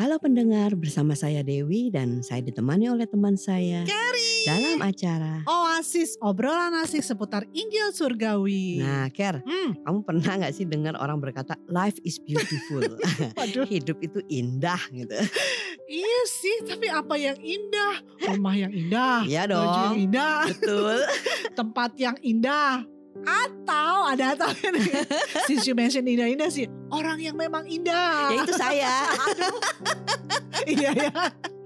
Halo pendengar, bersama saya Dewi dan saya ditemani oleh teman saya Kerry. dalam acara. Oasis obrolan asik seputar Injil surgawi. Nah, Ker, Hmm, kamu pernah nggak sih dengar orang berkata life is beautiful, hidup itu indah gitu? Iya sih, tapi apa yang indah? Rumah yang indah, Iya baju yang dong, indah, betul. tempat yang indah. Atau ada atau since you mention indah-indah sih, orang yang memang indah. Ya itu saya. iya ya.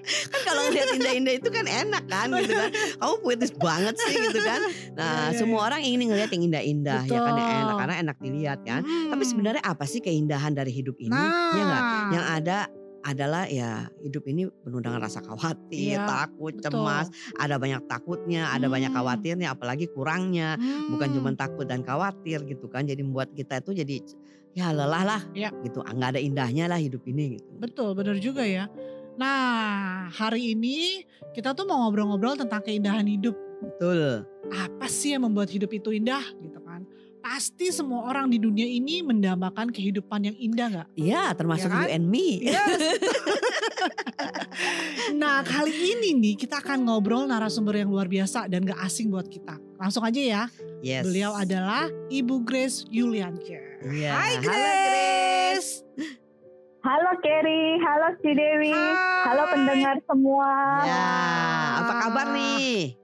Kan kalau lihat indah-indah itu kan enak kan gitu kan. Kamu puitis banget sih gitu kan. Nah, Iya, iya, semua orang ingin ngelihat yang indah-indah ya kan yang enak karena enak dilihat kan. Tapi Hmm. sebenarnya apa sih keindahan dari hidup ini? nah, Ya nggak? Yang ada adalah ya hidup ini penuh dengan rasa khawatir, Iya, takut, betul. cemas, ada banyak takutnya, ada banyak Hmm. khawatirnya, apalagi kurangnya. Bukan Hmm. cuma takut dan khawatir gitu kan. Jadi membuat kita itu jadi ya lelah lah Iya. gitu. Nggak ada indahnya lah hidup ini gitu. Betul, benar juga ya. Nah, hari ini kita tuh mau ngobrol-ngobrol tentang keindahan hidup. Betul. Apa sih yang membuat hidup itu indah gitu? Pasti semua orang di dunia ini mendambakan kehidupan yang indah gak? Iya, termasuk kan? you and me. Yes. nah kali ini nih kita akan ngobrol narasumber yang luar biasa dan gak asing buat kita. Langsung aja ya. Yes. Beliau adalah Ibu Grace Yulianke. Iya. Hai Halo, Grace. Halo Kerry, halo Si Dewi, Hai. halo pendengar semua. Ya, apa kabar nih?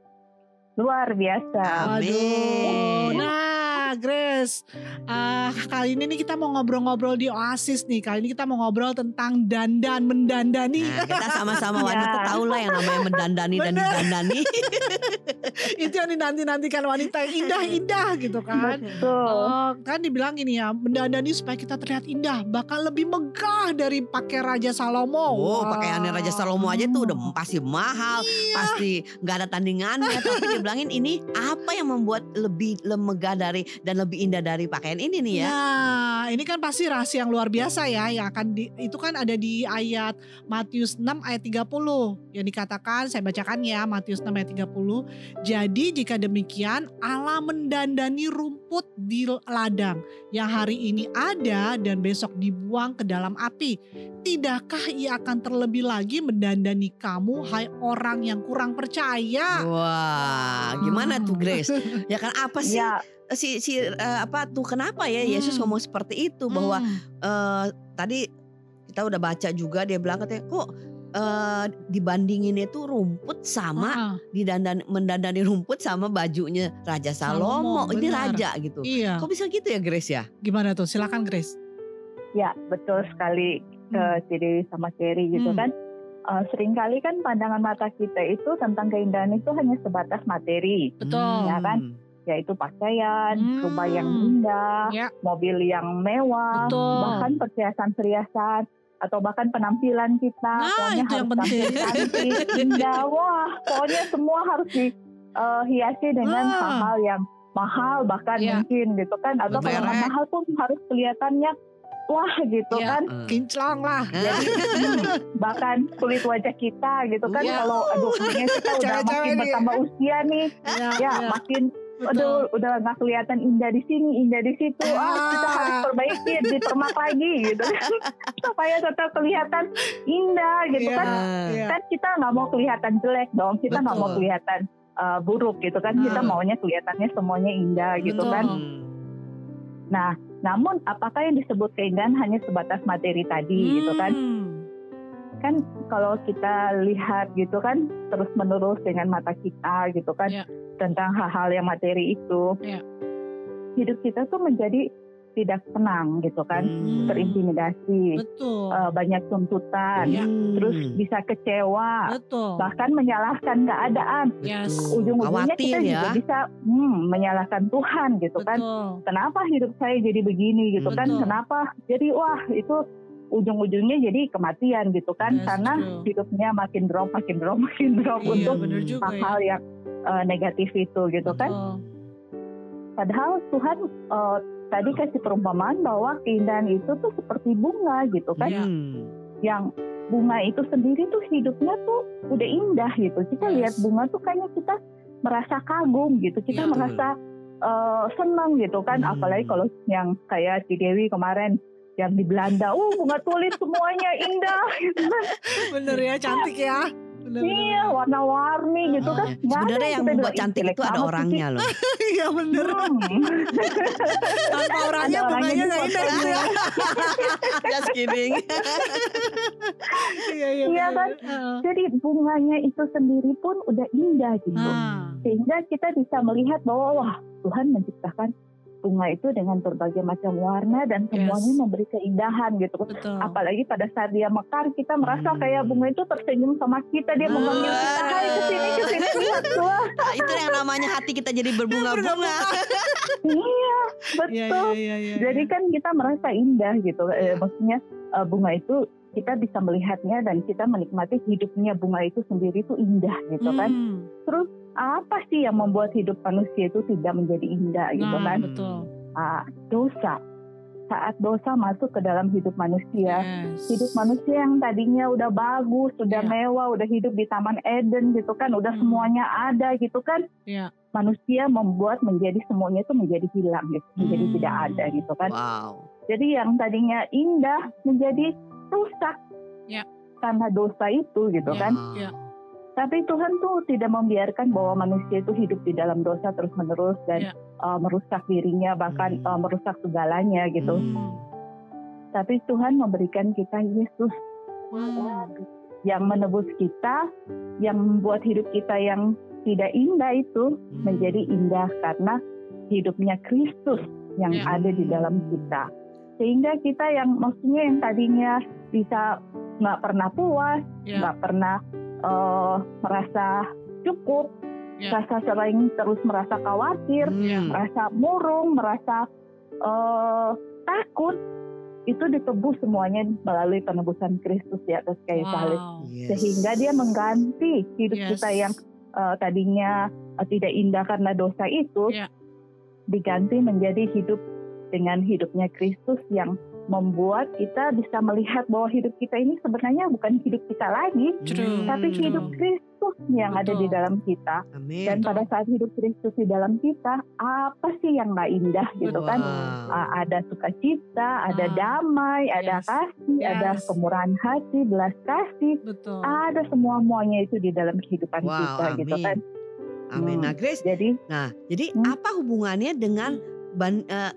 Luar biasa. Amin. Aduh, nah Grace, ah, kali ini nih kita mau ngobrol-ngobrol di Oasis nih. Kali ini kita mau ngobrol tentang dandan mendandani. Nah, kita sama-sama wanita Ya. tahu lah yang namanya mendandani dan didandani. Itu yang dinanti-nantikan wanita yang indah-indah gitu kan. Betul. Oh, kan dibilang gini ya, mendandani supaya kita terlihat indah, bahkan lebih megah dari pakai Raja Salomo. Oh, Wah. pakaiannya Raja Salomo aja tuh udah pasti mahal, Iya. pasti nggak ada tandingannya. Tapi dia bilangin ini apa yang membuat lebih lemegah dari dan lebih indah dari pakaian ini nih ya? Nah, ini kan pasti rahasia yang luar biasa ya yang akan di, itu kan ada di ayat Matius 6 ayat 30 yang dikatakan saya bacakan ya Matius 6 ayat 30. Jadi jika demikian Allah mendandani rumput di ladang yang hari ini ada dan besok dibuang ke dalam api. Tidakkah ia akan terlebih lagi mendandani kamu hai orang yang kurang percaya? Wah, gimana tuh Grace? Ya kan apa sih Ya, si si eh, apa tuh kenapa ya Yesus Hmm. ngomong seperti itu bahwa Hmm. eh, tadi kita udah baca juga dia bilang katanya kok eh, dibandingin itu rumput sama Ah, didandan mendandani rumput sama bajunya Raja Salomo, Salomo, ini benar. raja gitu. iya. Kok bisa gitu ya Grace ya? Gimana tuh? Silakan Grace. ya betul sekali ke Hmm. Dewi sama Kerry gitu Hmm. kan. Eh, sering kali kan pandangan mata kita itu tentang keindahan itu hanya sebatas materi, Betul. Ya kan? Yaitu pakaian, Hmm. rumah yang indah, Ya. mobil yang mewah, Betul. bahkan perhiasan-perhiasan atau bahkan penampilan kita, Nah, pokoknya harus penting. cantik, indah, wah, pokoknya semua harus dihiasi dengan Ah. hal-hal yang mahal bahkan Iya. mungkin gitu kan, atau kalau nggak Bermerek. mahal pun harus kelihatannya wah gitu Iya. kan, Eh. Kinclong lah. jadi hmm, bahkan kulit wajah kita gitu kan, Iya. kalau aduh kita udah makin nih. bertambah usia nih, Ya, ya makin betul. Aduh, udah nggak kelihatan indah di sini, indah di situ. Ah, kita Ah. harus perbaiki, dipermak lagi gitu kan. Supaya tetap kelihatan indah gitu Iya, kan. iya. Kan kita nggak mau kelihatan jelek dong. Kita nggak mau kelihatan uh, buruk gitu kan. Kita Ah. maunya kelihatannya semuanya indah gitu Betul. kan. Hmm. Nah, namun apakah yang disebut keindahan hanya sebatas materi tadi gitu kan? Kan kalau kita lihat gitu kan terus menerus dengan mata kita gitu kan Iya. tentang hal-hal yang materi itu Iya. hidup kita tuh menjadi tidak tenang gitu kan Hmm. terintimidasi Betul. eh, banyak tuntutan. Hmm. terus bisa kecewa Betul. bahkan menyalahkan keadaan Yes. Ujung-ujungnya kita Khawatir juga ya. bisa hmm, menyalahkan Tuhan gitu kan Betul. kenapa hidup saya jadi begini gitu kan Betul. kenapa jadi wah itu ujung-ujungnya jadi kematian gitu kan Yes, karena true. hidupnya makin drop makin drop makin drop Iya, untuk ya. hal-hal yang eh, negatif itu gitu kan padahal Tuhan eh, tadi kasih perumpamaan bahwa keindahan itu tuh seperti bunga gitu kan Iya. Hmm. yang bunga itu sendiri tuh hidupnya tuh udah indah gitu kita Yes. lihat bunga tuh kayaknya kita merasa kagum gitu kita Iya. merasa eh, senang gitu kan Hmm. apalagi kalau yang kayak si Dewi kemarin yang di Belanda, uh bunga tulip semuanya indah gitu kan. Bener ya cantik ya. Bener, bener, Iya, bener. warna-warni gitu kan. Nggak ada Sebenarnya yang membuat cantik "Ih, itu ada orangnya loh. Iya bener. Hmm. Tanpa orangnya bunganya nggak indah gitu ya. Just kidding. Iya iya. Iya bener. kan? Jadi bunganya itu sendiri pun udah indah gitu. Ah, Sehingga kita bisa melihat bahwa wah Tuhan menciptakan bunga itu dengan berbagai macam warna dan semuanya Yes. memberi keindahan gitu. betul. Apalagi pada saat dia mekar kita merasa Hmm. kayak bunga itu tersenyum sama kita dia memanggil kita hai ke sini ke sini lihat tuh. Nah, itu yang namanya hati kita jadi berbunga-bunga. Iya Iya betul. iya iya. iya. Jadi kan kita merasa indah gitu. Eh, maksudnya eh, bunga itu kita bisa melihatnya dan kita menikmati hidupnya bunga itu sendiri itu indah gitu kan. Hmm. Terus apa sih yang membuat hidup manusia itu tidak menjadi indah gitu Nah, kan? betul. Ah, dosa. Saat dosa masuk ke dalam hidup manusia, Yes. hidup manusia yang tadinya udah bagus, udah Iya. mewah, udah hidup di Taman Eden gitu kan, udah Hmm. semuanya ada gitu kan. Iya. Manusia membuat menjadi semuanya itu menjadi hilang gitu, menjadi Hmm. tidak ada gitu kan. Wow. Jadi yang tadinya indah menjadi rusak. Ya. Karena dosa itu gitu Ya. kan. Iya. Tapi Tuhan tuh tidak membiarkan bahwa manusia itu hidup di dalam dosa terus-menerus dan Ya. uh, merusak dirinya bahkan Hmm. uh, merusak segalanya gitu. Hmm. Tapi Tuhan memberikan kita Yesus Hmm. yang menebus kita, yang membuat hidup kita yang tidak indah itu Hmm. menjadi indah karena hidupnya Kristus yang Ya. ada di dalam kita. Sehingga kita yang maksudnya yang tadinya bisa nggak pernah puas, Ya. nggak pernah eh, merasa cukup, Ya. rasa sering terus merasa khawatir, Hmm. merasa murung, merasa eh, takut, itu ditebus semuanya melalui penebusan Kristus di atas kayu salib. Wow. Yes. Sehingga dia mengganti hidup Yes. kita yang eh, tadinya eh, tidak indah karena dosa itu, Ya. diganti menjadi hidup dengan hidupnya Kristus yang membuat kita bisa melihat bahwa hidup kita ini sebenarnya bukan hidup kita lagi, True. tapi Hmm. hidup Kristus yang ada di Betul. dalam kita. Amin. Dan Betul. pada saat hidup Kristus di dalam kita, apa sih yang nggak indah gitu Betul. kan? Wow. Ada sukacita, ada Ah, damai, ada yes. kasih, ada Yes. kemurahan hati, belas kasih, Betul. ada semua muanya itu di dalam kehidupan Wow, kita gitu amin. kan. Amin. Hmm. Nah, Grace, Jadi nah, jadi Hmm. apa hubungannya dengan ban- eh,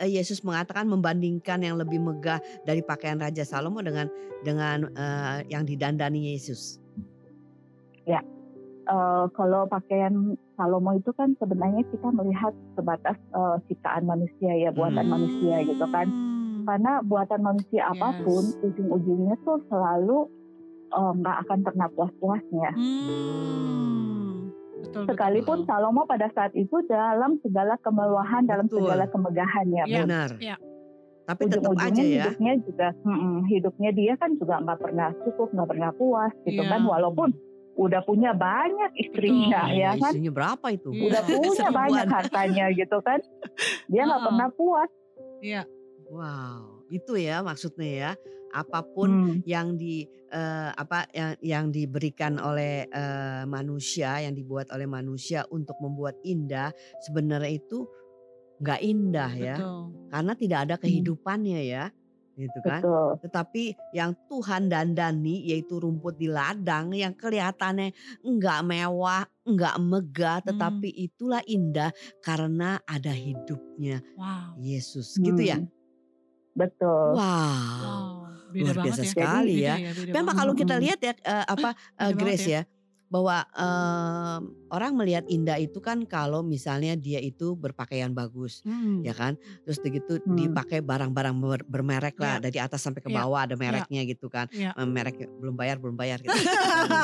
eh, Yesus mengatakan membandingkan yang lebih megah dari pakaian Raja Salomo dengan dengan eh, yang didandani Yesus? eh, kalau pakaian Salomo itu kan sebenarnya kita melihat sebatas ciptaan manusia ya buatan Hmm. manusia gitu kan. Karena buatan manusia apa pun Yes. ujung-ujungnya tuh selalu nggak akan pernah puas-puasnya. Hmm. Betul, Sekalipun betul. Salomo pada saat itu dalam segala kemewahan, dalam segala kemegahannya. Ya, Benar. ya. Tapi tetap aja ya. hidupnya juga, mm-mm, hidupnya dia kan juga nggak pernah cukup, nggak pernah puas gitu Iya. kan. Walaupun udah punya banyak istrinya Betul. ya kan, Istrinya berapa itu? Iya. udah punya Seribuan. banyak hartanya gitu kan. Dia nggak Heeh. pernah puas. Iya. Wow, itu ya maksudnya ya. Apa pun Hmm, yang di eh, apa yang yang diberikan oleh eh, manusia, yang dibuat oleh manusia untuk membuat indah, sebenarnya itu nggak indah ya, Betul. karena tidak ada kehidupannya ya, gitu kan. betul. Tetapi yang Tuhan dandani yaitu rumput di ladang yang kelihatannya nggak mewah, nggak megah, tetapi itulah indah karena ada hidupnya Wow. Yesus, gitu ya. Hmm, Betul. Wow. Wow. Beda Luar banget biasa ya. sekali Beda ya. beda Memang banget. kalau kita Mm-mm. lihat ya eh, apa eh, banget Grace ya. ya bahwa em, orang melihat indah itu kan kalau misalnya dia itu berpakaian bagus Hmm. ya kan terus begitu Hmm. dipakai barang-barang ber- bermerek lah Ya. dari atas sampai ke Ya. bawah ada mereknya gitu kan Ya. Eh, merek belum bayar belum bayar gitu.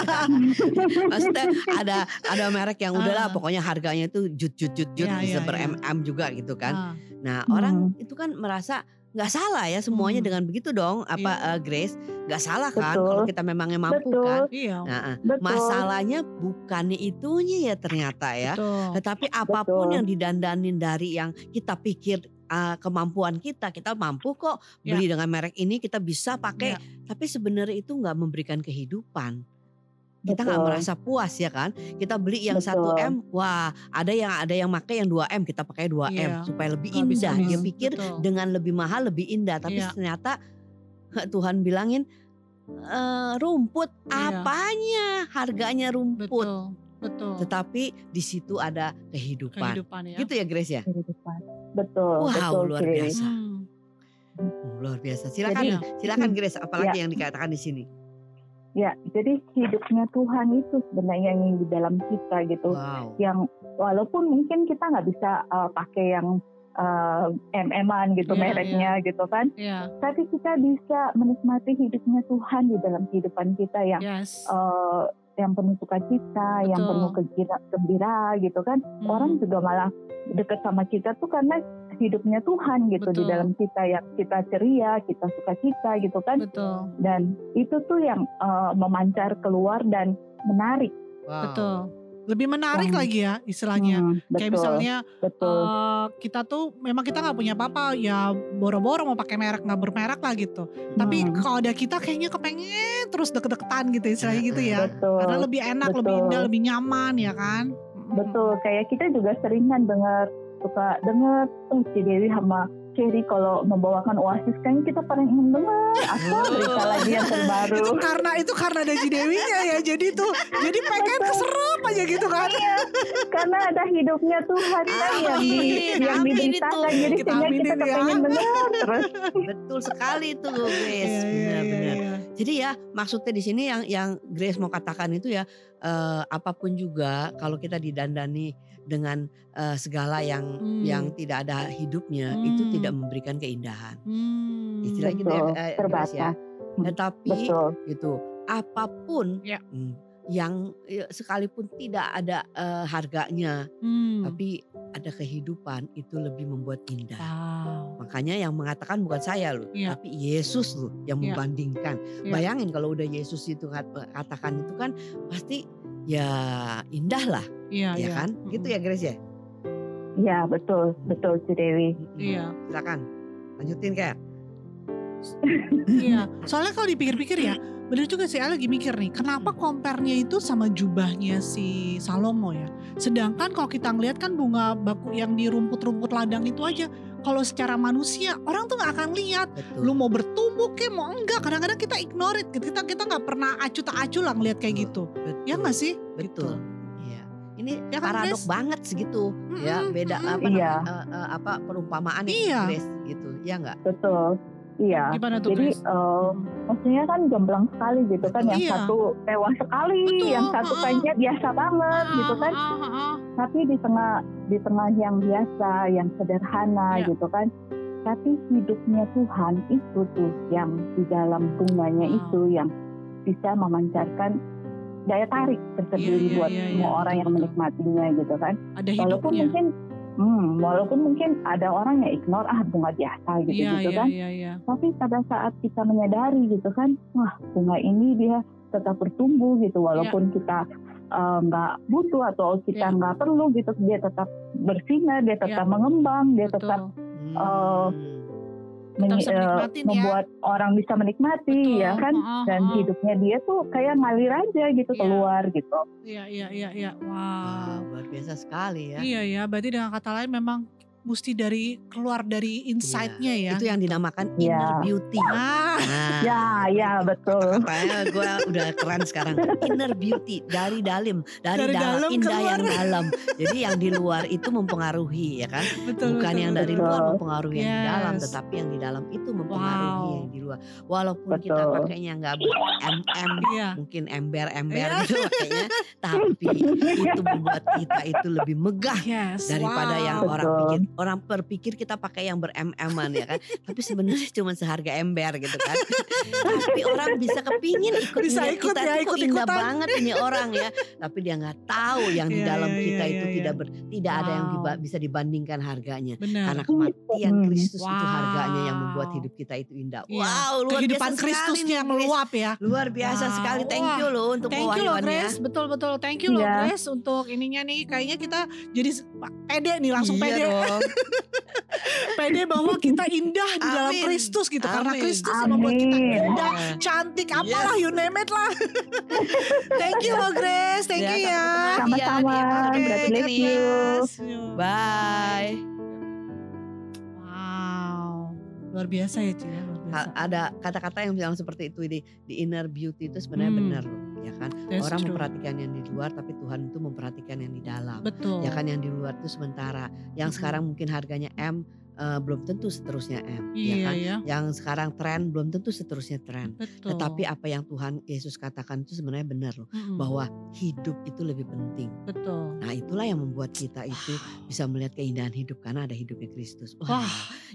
Maksudnya ada ada merek yang udahlah Ah. pokoknya harganya itu jut jut jut jut Ya, bisa ya, ber ya. mm juga gitu kan. Ah, Nah Hmm. orang itu kan merasa nggak salah ya semuanya Hmm. dengan begitu dong apa Iya. eh, Grace nggak salah kan Betul. kalau kita memangnya mampu Betul. kan. Iya. Nah, Betul. masalahnya bukannya itunya ya ternyata ya. Betul. Tetapi apa pun Betul. yang didandanin dari yang kita pikir uh, kemampuan kita, kita mampu kok Ya. beli dengan merek ini kita bisa pakai. Ya. Tapi sebenarnya itu nggak memberikan kehidupan. Kita nggak merasa puas ya kan. Kita beli yang. 1 M, wah ada yang ada yang pakai yang 2 M, kita pakai 2 M Iya. supaya lebih indah. Dia pikir Betul. dengan lebih mahal lebih indah, tapi Iya. ternyata Tuhan bilangin "Eh, rumput Iya. apanya harganya rumput, Betul. Betul. tetapi di situ ada kehidupan. Kehidupan ya. Gitu ya Grace ya? kehidupan. Betul, Wow, betul. luar biasa. Hmm. Hmm, luar biasa. Silakan, Jadi, silakan hmm, Grace. Apalagi ya. yang dikatakan di sini. Ya, jadi hidupnya Tuhan itu sebenarnya yang di dalam kita gitu. Wow. Yang walaupun mungkin kita nggak bisa uh, pakai yang uh, MM-an gitu Iya, mereknya gitu kan, Iya. tapi kita bisa menikmati hidupnya Tuhan di dalam kehidupan kita yang Yes. uh, yang penuh sukacita, yang penuh gembira gitu kan. Hmm. Orang juga malah deket sama kita tuh karena hidupnya Tuhan gitu di Betul. dalam kita yang kita ceria, kita sukacita gitu kan. Betul. Dan itu tuh yang uh, memancar keluar dan menarik. Wow. Betul. Lebih menarik Yang- lagi ya istilahnya. Hmm, Kayak betul, misalnya betul. eh, kita tuh memang kita nggak punya apa-apa ya boro-boro mau pakai merek nggak bermerek lah gitu. Tapi Hmm. kalau ada kita kayaknya kepengen terus deket-deketan gitu istilahnya gitu ya. betul. Karena lebih enak, lebih betul. indah, lebih nyaman ya kan. Mm. Betul, kayak kita juga sering kan dengar suka dengar oh si Dewi sama Cherry kalau membawakan Oasis kan kita paling ingin dengar apa berita lagi yang terbaru. Itu karena itu karena ada Dewinya ya. Jadi tuh jadi pengen keserap aja gitu kan. Iya, karena ada hidupnya Tuhan kan yang di Amin, yang diberitakan itu. jadi Kita sehingga kita aminin ya. kepengen dengar terus. Betul sekali itu Grace. Iya, iya, Benar-benar. iya. Jadi ya maksudnya di sini yang yang Grace mau katakan itu ya eh, apa pun juga kalau kita didandani dengan eh, segala yang Hmm. yang tidak ada hidupnya itu Hmm. tidak memberikan keindahan. Hmm. Istilah gitu ya, eh, Grace terbatas. ya. Hmm, Tetapi Betul. gitu apa pun Ya. mm, yang ya, sekalipun tidak ada eh, harganya, Hmm. tapi ada kehidupan itu lebih membuat indah. Wow. Makanya yang mengatakan bukan saya loh, Iya. tapi Yesus loh yang Iya. membandingkan. Iya. Bayangin kalau udah Yesus itu kat- katakan itu kan pasti ya indah lah, Iya, ya iya. kan? Gitu ya Grace ya. Ya betul betul Ci Dewi. Iya. Silakan lanjutin kayak. Iya, soalnya kalau dipikir-pikir ya, bener juga sih, saya lagi mikir nih, kenapa compare-nya itu sama jubahnya si Salomo ya? Sedangkan kalau kita ngeliat kan bunga baku yang di rumput-rumput ladang itu aja, kalau secara manusia orang tuh nggak akan lihat, Betul. lu mau bertumbuh ke mau enggak, kadang-kadang kita ignore it, gitu. kita kita nggak pernah acu tak acu lah ngeliat kayak gitu, Betul. ya nggak sih? Betul. Gitu. Iya. Ini Ya kan, paradok Grace? banget segitu ya Mm-mm, beda mm-mm. apa Iya. namanya, eh, eh, apa perumpamaan Iya. Grace gitu. Ya enggak? Betul. Iya. Gimana tuh Jadi eh, maksudnya kan gamblang sekali gitu kan yang Iya. satu mewah sekali, Betul, yang satu ha-ha. kayaknya biasa banget gitu kan. Ah, ah, ah. Tapi di tengah di tengah yang biasa, yang sederhana Iya. gitu kan. Tapi hidupnya Tuhan itu tuh yang di dalam bunganya Wow. itu yang bisa memancarkan daya tarik tersendiri Iya, iya, buat iya, semua iya, orang betul, yang betul. menikmatinya gitu kan. Ada Walaupun hidupnya. mungkin hmm, walaupun mungkin ada orang yang ignore ah bunga biasa gitu Iya, gitu iya, kan. iya, iya. Tapi pada saat kita menyadari gitu kan, wah bunga ini dia tetap bertumbuh gitu walaupun kita eh, nggak butuh atau kita Iya. nggak perlu gitu dia tetap bersinar, dia tetap Iya. mengembang, dia Betul. tetap Hmm. Menyi- bisa eh, ya. membuat orang bisa menikmati Betul. ya kan. Heeh, Dan heeh. hidupnya dia tuh kayak ngalir aja gitu Iya. keluar gitu. Iya, iya, iya, iya. Wow, Wow. luar biasa sekali ya. Iya ya, berarti dengan kata lain memang mesti dari keluar dari inside-nya ya. Itu yang dinamakan Iya. inner beauty. Ah, Nah, Ya, ya betul. Katanya gue udah keren sekarang. Inner beauty dari dalam, dari, Dari dalam, dalam indah keluar. yang dalam. Jadi yang di luar itu mempengaruhi ya kan. betul Bukan betul, yang dari betul. luar mempengaruhi yang di dalam, Yes. tetapi yang di dalam itu mempengaruhi Wow. yang di luar. Walaupun kita Betul. pakainya nggak mm, Iya. mungkin ember-ember Iya. gitu pakainya, tapi itu membuat kita itu lebih megah Yes. daripada yang wow. orang Betul. pikir orang berpikir kita pakai yang ber-mm-an ya kan tapi sebenarnya cuma seharga ember gitu kan tapi orang bisa kepingin ikut Bisa ikut kita ya, kok indah banget ini orang ya tapi dia nggak tahu yang di Iya, dalam iya, kita iya, itu iya, tidak ber- tidak ada yang Wow. diba- bisa dibandingkan harganya Benar. karena kematian Hmm. Kristus itu harganya yang membuat Wow. hidup kita itu indah Iya. wow luar Kehidupan biasa sekali Kristusnya yang meluap ya. luar biasa Wow. sekali thank you loh untuk Thank you loh. Grace, betul betul. Thank you loh Iya. Grace untuk ininya nih. Kayaknya kita jadi pede nih langsung iya pede. dong Pede bahwa kita indah di dalam Amin. Kristus gitu. Karena Amin. Kristus yang membuat kita Amin. indah, cantik, apalah Yes. you name it lah. Thank you loh Grace, thank you Ya, ya. Sama-sama. Iya, God bless Grace. you. Bye. Wow, luar biasa ya Ci ya, luar biasa. Ha- Ada kata-kata yang bilang seperti itu di di inner beauty itu sebenarnya Hmm. benar loh, ya kan? That's Orang true. memperhatikan yang di luar, tapi Tuhan itu memperhatikan yang di dalam. Betul. Ya kan yang di luar itu sementara. Yang Mm-mm. sekarang mungkin harganya M eh, belum tentu seterusnya M, ya Iya kan? ya, Yang sekarang tren belum tentu seterusnya tren. betul. Tetapi apa yang Tuhan Yesus katakan itu sebenarnya benar loh, Mm-mm. bahwa hidup itu lebih penting. betul. Nah, itulah yang membuat kita itu bisa melihat keindahan hidup karena ada hidupnya Kristus. Wah, Wah,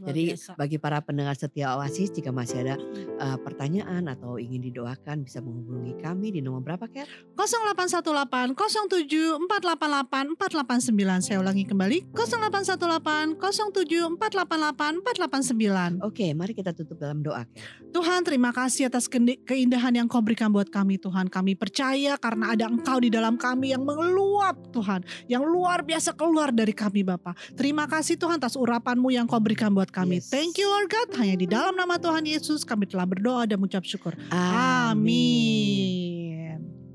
jadi biasa. bagi para pendengar setia Oasis jika masih ada eh, pertanyaan atau ingin didoakan bisa menghubungi kami di nomor berapa Kat? 0818 07 488 489 saya ulangi kembali 0818 07 488 489 Oke, mari kita tutup dalam doa. Tuhan terima kasih atas keindahan yang kau berikan buat kami Tuhan. Kami percaya karena ada engkau di dalam kami yang meluap Tuhan. Yang luar biasa keluar dari kami Bapa. Terima kasih Tuhan atas urapanmu yang kau berikan buat kami. Yes. thank you Lord God. Hanya di dalam nama Tuhan Yesus kami telah berdoa dan mengucap syukur. Amin.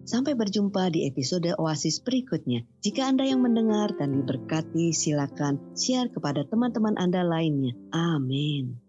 Sampai berjumpa di episode Oasis berikutnya. Jika Anda yang mendengar dan diberkati, silakan share kepada teman-teman Anda lainnya. Amin.